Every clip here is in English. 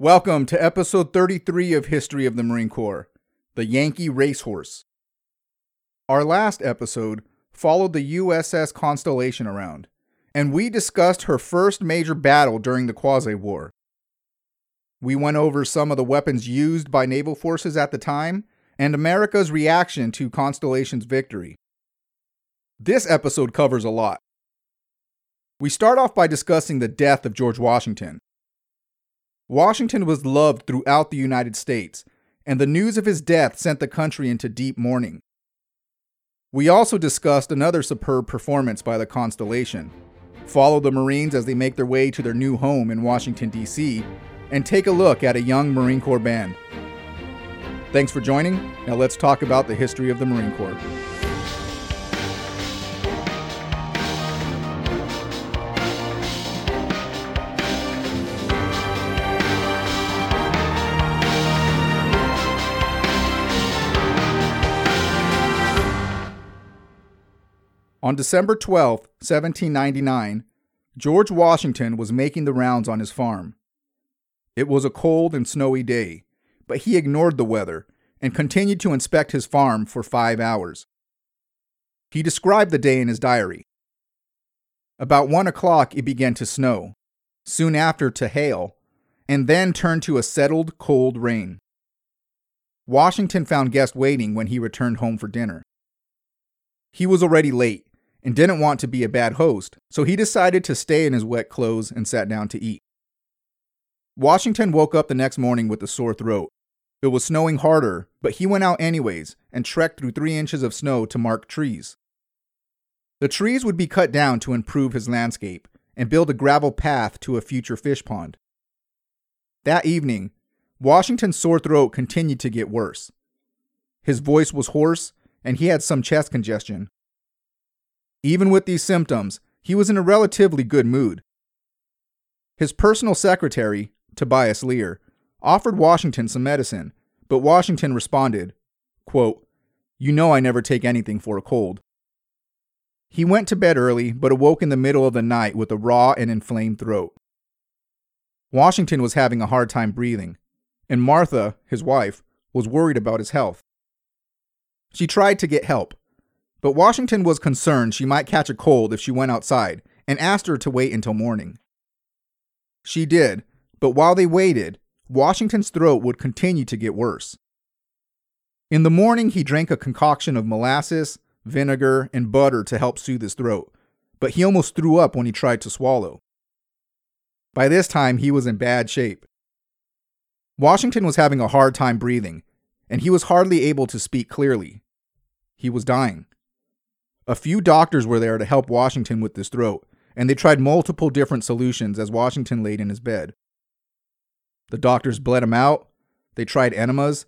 Welcome to episode 33 of History of the Marine Corps The Yankee Racehorse. Our last episode followed the USS Constellation around, and we discussed her first major battle during the Quasi War. We went over some of the weapons used by naval forces at the time and America's reaction to Constellation's victory. This episode covers a lot. We start off by discussing the death of George Washington. Washington was loved throughout the United States, and the news of his death sent the country into deep mourning. We also discussed another superb performance by the Constellation. Follow the Marines as they make their way to their new home in Washington, D.C., and take a look at a young Marine Corps band. Thanks for joining. Now let's talk about the history of the Marine Corps. On December 12, 1799, George Washington was making the rounds on his farm. It was a cold and snowy day, but he ignored the weather and continued to inspect his farm for five hours. He described the day in his diary. About one o'clock, it began to snow, soon after to hail, and then turned to a settled, cold rain. Washington found guests waiting when he returned home for dinner. He was already late and didn't want to be a bad host, so he decided to stay in his wet clothes and sat down to eat. Washington woke up the next morning with a sore throat. It was snowing harder, but he went out anyways and trekked through three inches of snow to mark trees. The trees would be cut down to improve his landscape and build a gravel path to a future fish pond. That evening, Washington's sore throat continued to get worse. His voice was hoarse and he had some chest congestion, even with these symptoms, he was in a relatively good mood. His personal secretary, Tobias Lear, offered Washington some medicine, but Washington responded, quote, You know I never take anything for a cold. He went to bed early, but awoke in the middle of the night with a raw and inflamed throat. Washington was having a hard time breathing, and Martha, his wife, was worried about his health. She tried to get help, but Washington was concerned she might catch a cold if she went outside and asked her to wait until morning. She did, but while they waited, Washington's throat would continue to get worse. In the morning, he drank a concoction of molasses, vinegar, and butter to help soothe his throat, but he almost threw up when he tried to swallow. By this time, he was in bad shape. Washington was having a hard time breathing, and he was hardly able to speak clearly. He was dying. A few doctors were there to help Washington with his throat, and they tried multiple different solutions as Washington laid in his bed. The doctors bled him out, they tried enemas,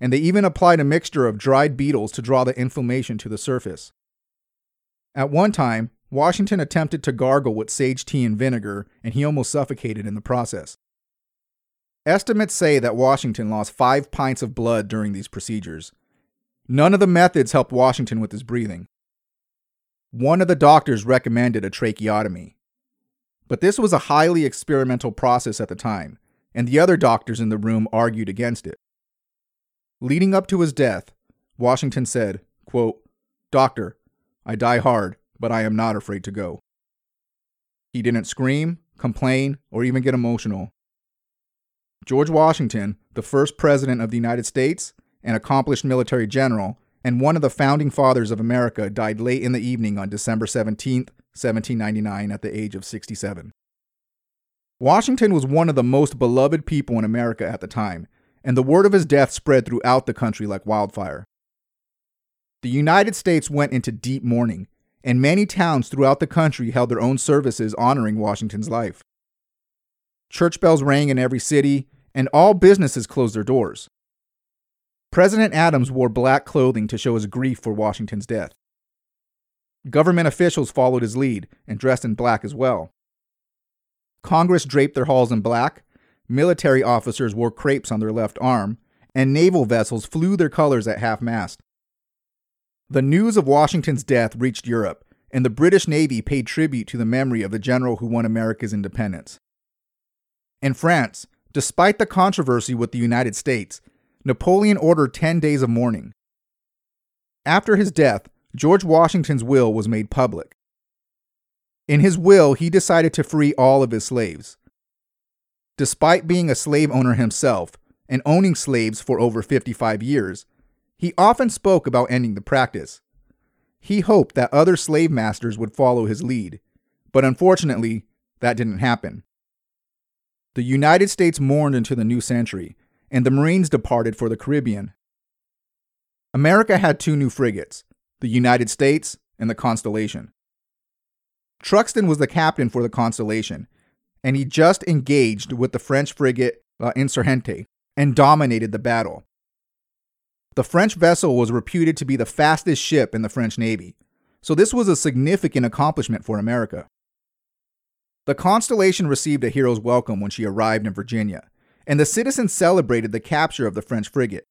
and they even applied a mixture of dried beetles to draw the inflammation to the surface. At one time, Washington attempted to gargle with sage tea and vinegar, and he almost suffocated in the process. Estimates say that Washington lost five pints of blood during these procedures. None of the methods helped Washington with his breathing. One of the doctors recommended a tracheotomy. But this was a highly experimental process at the time, and the other doctors in the room argued against it. Leading up to his death, Washington said, quote, Doctor, I die hard, but I am not afraid to go. He didn't scream, complain, or even get emotional. George Washington, the first president of the United States, an accomplished military general, and one of the founding fathers of America died late in the evening on December 17, 1799, at the age of 67. Washington was one of the most beloved people in America at the time, and the word of his death spread throughout the country like wildfire. The United States went into deep mourning, and many towns throughout the country held their own services honoring Washington's life. Church bells rang in every city, and all businesses closed their doors. President Adams wore black clothing to show his grief for Washington's death. Government officials followed his lead and dressed in black as well. Congress draped their halls in black, military officers wore crepes on their left arm, and naval vessels flew their colors at half mast. The news of Washington's death reached Europe, and the British Navy paid tribute to the memory of the general who won America's independence. In France, Despite the controversy with the United States, Napoleon ordered 10 days of mourning. After his death, George Washington's will was made public. In his will, he decided to free all of his slaves. Despite being a slave owner himself and owning slaves for over 55 years, he often spoke about ending the practice. He hoped that other slave masters would follow his lead, but unfortunately, that didn't happen. The United States mourned into the new century, and the Marines departed for the Caribbean. America had two new frigates the United States and the Constellation. Truxtun was the captain for the Constellation, and he just engaged with the French frigate La Insurgente and dominated the battle. The French vessel was reputed to be the fastest ship in the French Navy, so this was a significant accomplishment for America. The Constellation received a hero's welcome when she arrived in Virginia, and the citizens celebrated the capture of the French frigate.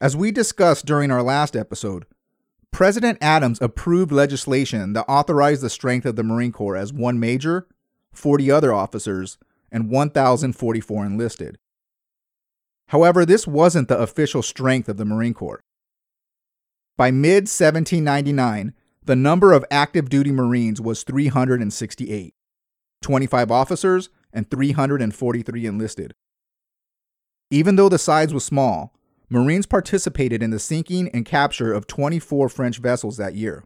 As we discussed during our last episode, President Adams approved legislation that authorized the strength of the Marine Corps as one major, 40 other officers, and 1,044 enlisted. However, this wasn't the official strength of the Marine Corps. By mid 1799, the number of active duty Marines was 368, 25 officers, and 343 enlisted. Even though the size was small, Marines participated in the sinking and capture of 24 French vessels that year.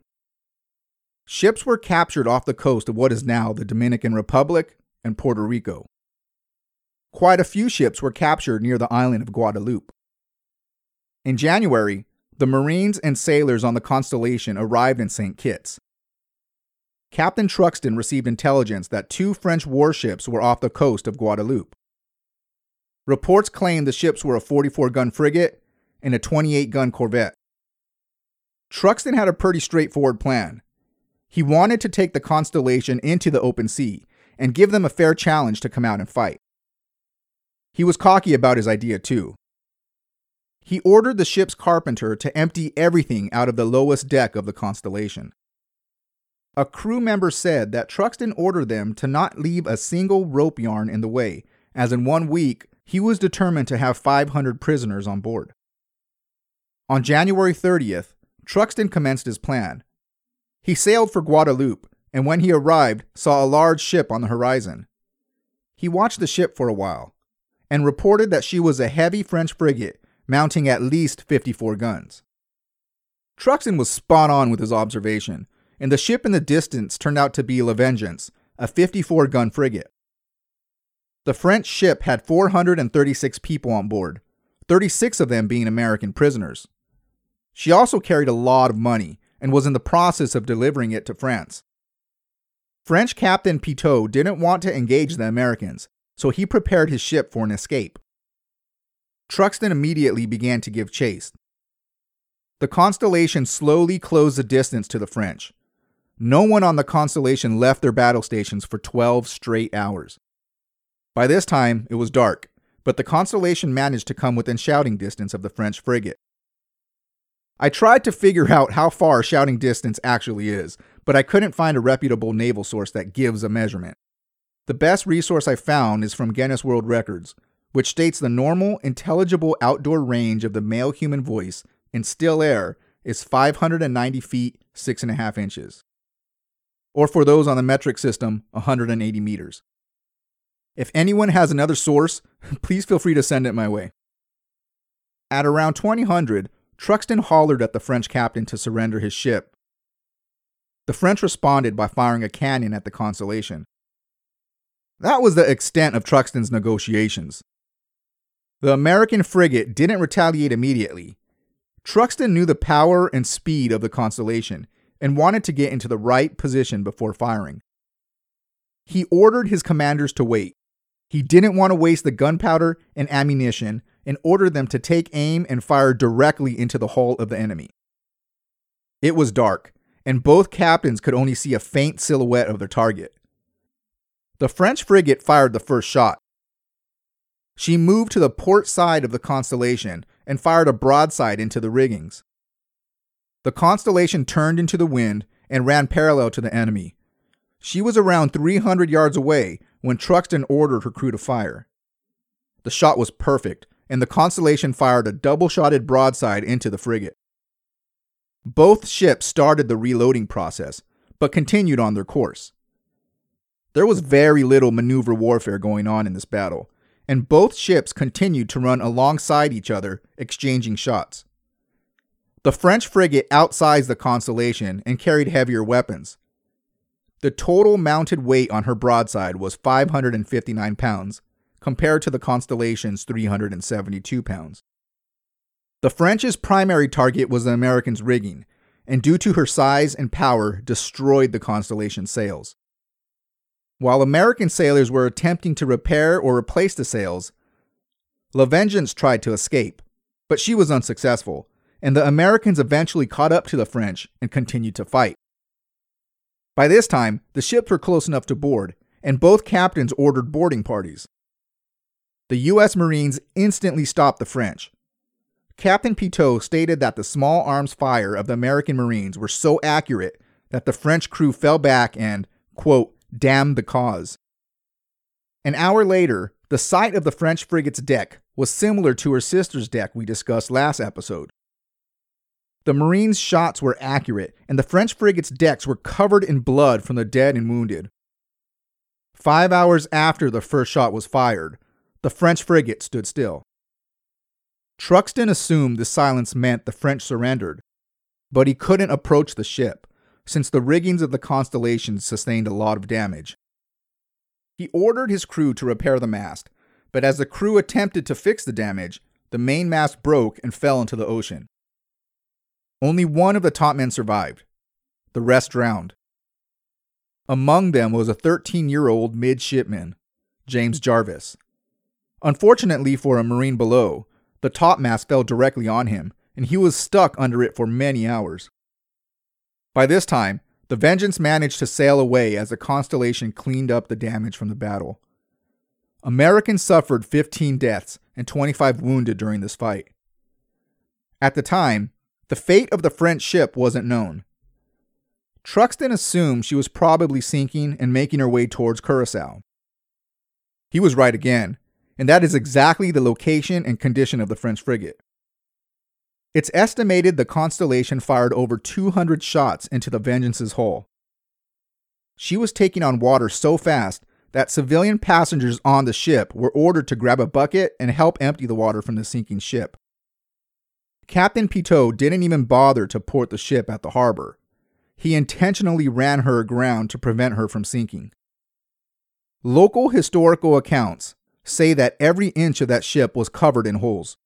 Ships were captured off the coast of what is now the Dominican Republic and Puerto Rico. Quite a few ships were captured near the island of Guadeloupe. In January, the Marines and sailors on the Constellation arrived in St. Kitts. Captain Truxtun received intelligence that two French warships were off the coast of Guadeloupe. Reports claimed the ships were a 44 gun frigate and a 28 gun corvette. Truxtun had a pretty straightforward plan. He wanted to take the Constellation into the open sea and give them a fair challenge to come out and fight. He was cocky about his idea, too. He ordered the ship's carpenter to empty everything out of the lowest deck of the Constellation. A crew member said that Truxtun ordered them to not leave a single rope yarn in the way, as in one week he was determined to have 500 prisoners on board. On January 30th, Truxtun commenced his plan. He sailed for Guadeloupe, and when he arrived, saw a large ship on the horizon. He watched the ship for a while, and reported that she was a heavy French frigate mounting at least 54 guns. Truxtun was spot on with his observation, and the ship in the distance turned out to be La Vengeance, a 54 gun frigate. The French ship had 436 people on board, 36 of them being American prisoners. She also carried a lot of money and was in the process of delivering it to France. French Captain Pitot didn't want to engage the Americans, so he prepared his ship for an escape. Truxtun immediately began to give chase. The Constellation slowly closed the distance to the French. No one on the Constellation left their battle stations for 12 straight hours. By this time, it was dark, but the Constellation managed to come within shouting distance of the French frigate. I tried to figure out how far shouting distance actually is, but I couldn't find a reputable naval source that gives a measurement. The best resource I found is from Guinness World Records, which states the normal, intelligible outdoor range of the male human voice in still air is 590 feet, 6.5 inches. Or for those on the metric system, 180 meters. If anyone has another source, please feel free to send it my way. At around 2000, Truxtun hollered at the French captain to surrender his ship. The French responded by firing a cannon at the Constellation. That was the extent of Truxtun's negotiations. The American frigate didn't retaliate immediately. Truxtun knew the power and speed of the Constellation and wanted to get into the right position before firing. He ordered his commanders to wait. He didn't want to waste the gunpowder and ammunition and ordered them to take aim and fire directly into the hull of the enemy. It was dark, and both captains could only see a faint silhouette of their target. The French frigate fired the first shot. She moved to the port side of the Constellation and fired a broadside into the riggings. The Constellation turned into the wind and ran parallel to the enemy. She was around 300 yards away when Truxtun ordered her crew to fire. The shot was perfect, and the Constellation fired a double shotted broadside into the frigate. Both ships started the reloading process, but continued on their course. There was very little maneuver warfare going on in this battle, and both ships continued to run alongside each other, exchanging shots. The French frigate outsized the Constellation and carried heavier weapons. The total mounted weight on her broadside was 559 pounds, compared to the Constellation's 372 pounds. The French's primary target was the Americans' rigging, and due to her size and power, destroyed the Constellation's sails. While American sailors were attempting to repair or replace the sails, La Vengeance tried to escape, but she was unsuccessful, and the Americans eventually caught up to the French and continued to fight. By this time, the ships were close enough to board, and both captains ordered boarding parties. The U.S. Marines instantly stopped the French. Captain Pitot stated that the small arms fire of the American Marines were so accurate that the French crew fell back and, quote, damned the cause. An hour later, the sight of the French frigate's deck was similar to her sister's deck we discussed last episode. The Marines' shots were accurate, and the French frigate's decks were covered in blood from the dead and wounded. Five hours after the first shot was fired, the French frigate stood still. Truxtun assumed the silence meant the French surrendered, but he couldn't approach the ship, since the riggings of the Constellation sustained a lot of damage. He ordered his crew to repair the mast, but as the crew attempted to fix the damage, the main mast broke and fell into the ocean. Only one of the top men survived. The rest drowned. Among them was a 13 year old midshipman, James Jarvis. Unfortunately for a Marine below, the topmast fell directly on him, and he was stuck under it for many hours. By this time, the Vengeance managed to sail away as the Constellation cleaned up the damage from the battle. Americans suffered 15 deaths and 25 wounded during this fight. At the time, the fate of the French ship wasn't known. Truxtun assumed she was probably sinking and making her way towards Curacao. He was right again, and that is exactly the location and condition of the French frigate. It's estimated the Constellation fired over 200 shots into the Vengeance's hull. She was taking on water so fast that civilian passengers on the ship were ordered to grab a bucket and help empty the water from the sinking ship. Captain Pitot didn't even bother to port the ship at the harbor. He intentionally ran her aground to prevent her from sinking. Local historical accounts say that every inch of that ship was covered in holes.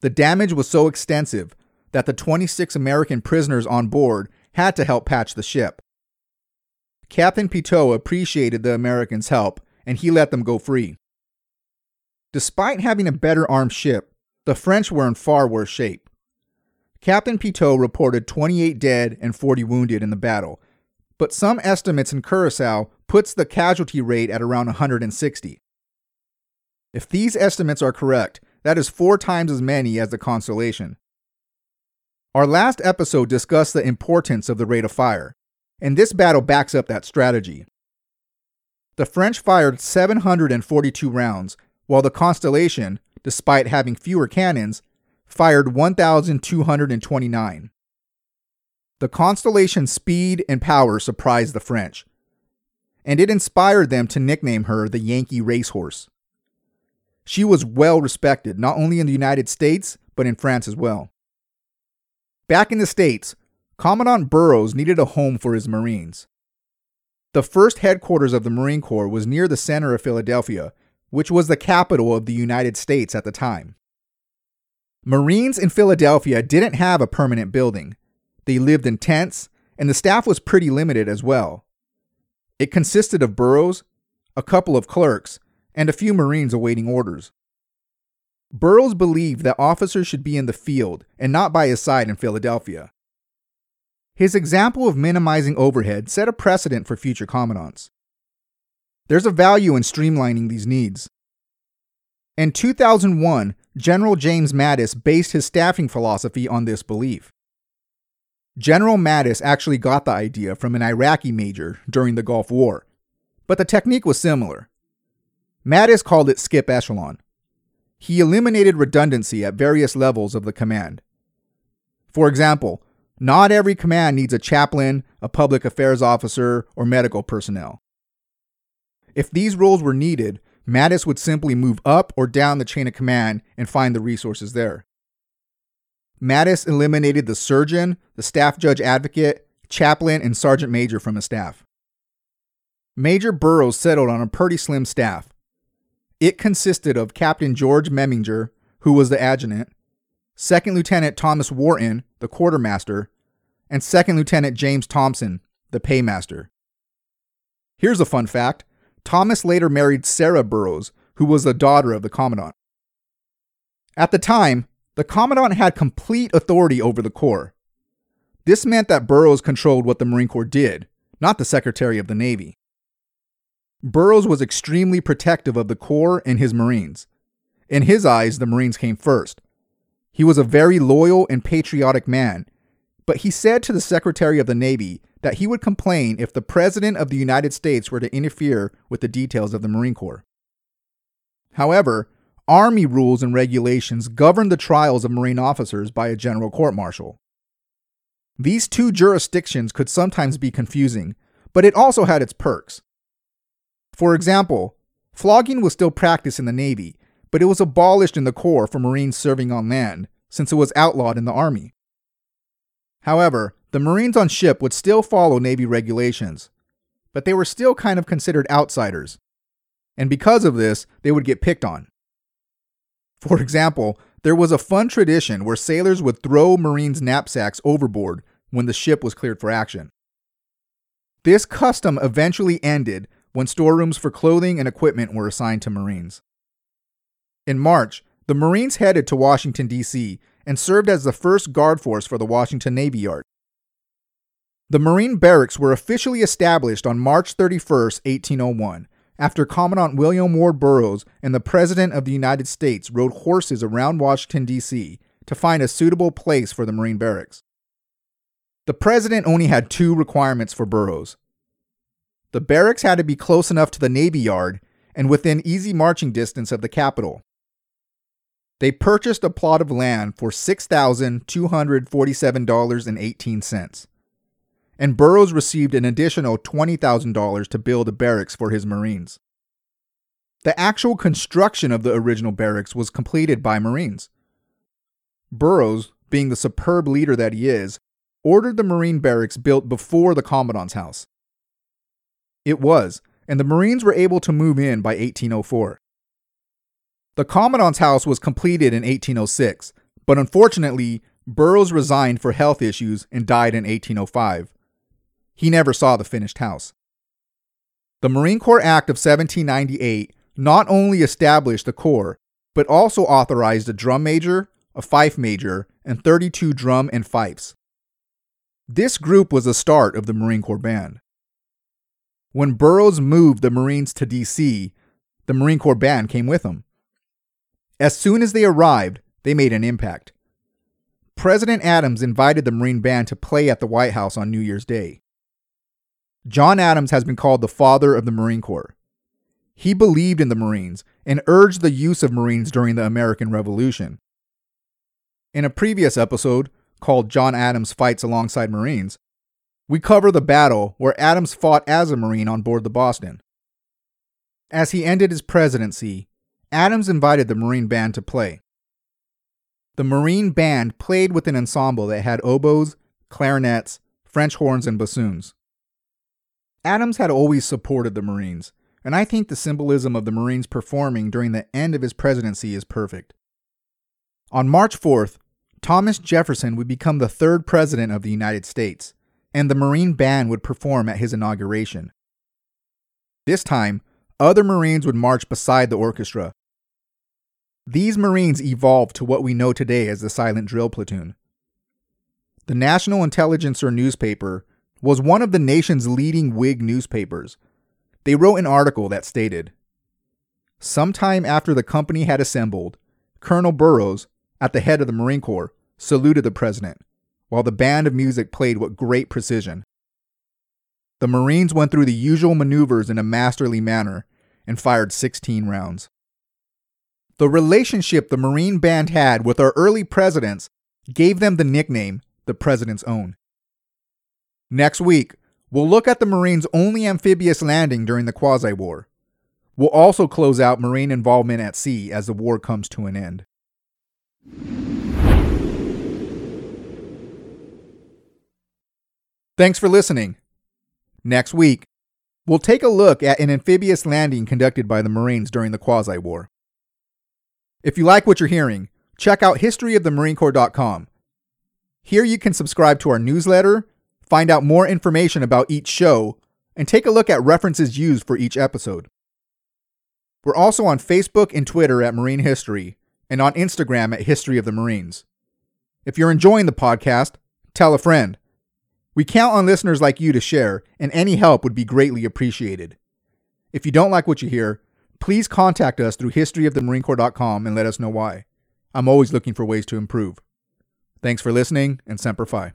The damage was so extensive that the 26 American prisoners on board had to help patch the ship. Captain Pitot appreciated the Americans' help and he let them go free. Despite having a better armed ship, the French were in far worse shape. Captain Pitot reported 28 dead and 40 wounded in the battle, but some estimates in Curacao puts the casualty rate at around 160. If these estimates are correct, that is four times as many as the Constellation. Our last episode discussed the importance of the rate of fire, and this battle backs up that strategy. The French fired 742 rounds, while the Constellation, despite having fewer cannons, fired 1,229. The Constellation's speed and power surprised the French, and it inspired them to nickname her the Yankee Racehorse. She was well respected, not only in the United States, but in France as well. Back in the States, Commandant Burrows needed a home for his Marines. The first headquarters of the Marine Corps was near the center of Philadelphia, which was the capital of the United States at the time. Marines in Philadelphia didn't have a permanent building. They lived in tents, and the staff was pretty limited as well. It consisted of Burrows, a couple of clerks, and a few Marines awaiting orders. Burrows believed that officers should be in the field and not by his side in Philadelphia. His example of minimizing overhead set a precedent for future commandants. There's a value in streamlining these needs. In 2001, General James Mattis based his staffing philosophy on this belief. General Mattis actually got the idea from an Iraqi major during the Gulf War, but the technique was similar. Mattis called it skip echelon. He eliminated redundancy at various levels of the command. For example, not every command needs a chaplain, a public affairs officer, or medical personnel. If these roles were needed, Mattis would simply move up or down the chain of command and find the resources there. Mattis eliminated the surgeon, the staff judge advocate, chaplain, and sergeant major from his staff. Major Burrows settled on a pretty slim staff. It consisted of Captain George Meminger, who was the adjutant, Second Lieutenant Thomas Wharton, the quartermaster, and Second Lieutenant James Thompson, the paymaster. Here's a fun fact Thomas later married Sarah Burrows, who was the daughter of the Commandant. At the time, the Commandant had complete authority over the Corps. This meant that Burrows controlled what the Marine Corps did, not the Secretary of the Navy. Burrows was extremely protective of the Corps and his Marines. In his eyes, the Marines came first. He was a very loyal and patriotic man, but he said to the Secretary of the Navy that he would complain if the President of the United States were to interfere with the details of the Marine Corps. However, Army rules and regulations govern the trials of Marine officers by a general court martial. These two jurisdictions could sometimes be confusing, but it also had its perks. For example, flogging was still practiced in the Navy, but it was abolished in the Corps for Marines serving on land, since it was outlawed in the Army. However, the Marines on ship would still follow Navy regulations, but they were still kind of considered outsiders. And because of this, they would get picked on. For example, there was a fun tradition where sailors would throw Marines' knapsacks overboard when the ship was cleared for action. This custom eventually ended when storerooms for clothing and equipment were assigned to Marines. In March, the Marines headed to Washington, D.C., and served as the first guard force for the Washington Navy Yard. The Marine barracks were officially established on March 31, 1801, after Commandant William Ward Burrows and the President of the United States rode horses around Washington, D.C. to find a suitable place for the Marine barracks. The President only had two requirements for Burrows. The barracks had to be close enough to the Navy Yard and within easy marching distance of the Capitol. They purchased a plot of land for $6,247.18 and Burrows received an additional $20,000 to build a barracks for his Marines. The actual construction of the original barracks was completed by Marines. Burrows, being the superb leader that he is, ordered the Marine barracks built before the Commandant's house. It was, and the Marines were able to move in by 1804. The Commandant's house was completed in 1806, but unfortunately, Burrows resigned for health issues and died in 1805. He never saw the finished house. The Marine Corps Act of 1798 not only established the Corps, but also authorized a drum major, a fife major, and 32 drum and fifes. This group was the start of the Marine Corps Band. When Burrows moved the Marines to DC, the Marine Corps Band came with him. As soon as they arrived, they made an impact. President Adams invited the Marine Band to play at the White House on New Year's Day. John Adams has been called the father of the Marine Corps. He believed in the Marines and urged the use of Marines during the American Revolution. In a previous episode, called John Adams Fights Alongside Marines, we cover the battle where Adams fought as a Marine on board the Boston. As he ended his presidency, Adams invited the Marine Band to play. The Marine Band played with an ensemble that had oboes, clarinets, French horns, and bassoons. Adams had always supported the Marines, and I think the symbolism of the Marines performing during the end of his presidency is perfect. On March 4th, Thomas Jefferson would become the third president of the United States, and the Marine Band would perform at his inauguration. This time, other Marines would march beside the orchestra. These Marines evolved to what we know today as the Silent Drill Platoon. The National Intelligencer newspaper was one of the nation's leading Whig newspapers. They wrote an article that stated Sometime after the company had assembled, Colonel Burrows, at the head of the Marine Corps, saluted the president, while the band of music played with great precision. The Marines went through the usual maneuvers in a masterly manner, and fired 16 rounds. The relationship the Marine Band had with our early presidents gave them the nickname the President's Own. Next week, we'll look at the Marines' only amphibious landing during the Quasi War. We'll also close out Marine involvement at sea as the war comes to an end. Thanks for listening. Next week, we'll take a look at an amphibious landing conducted by the Marines during the Quasi War. If you like what you're hearing, check out historyofthemarinecorps.com. Here you can subscribe to our newsletter, find out more information about each show, and take a look at references used for each episode. We're also on Facebook and Twitter at Marine History and on Instagram at History of the Marines. If you're enjoying the podcast, tell a friend. We count on listeners like you to share, and any help would be greatly appreciated. If you don't like what you hear, please contact us through historyofthemarinecorps.com and let us know why. I'm always looking for ways to improve. Thanks for listening, and Semper Fi.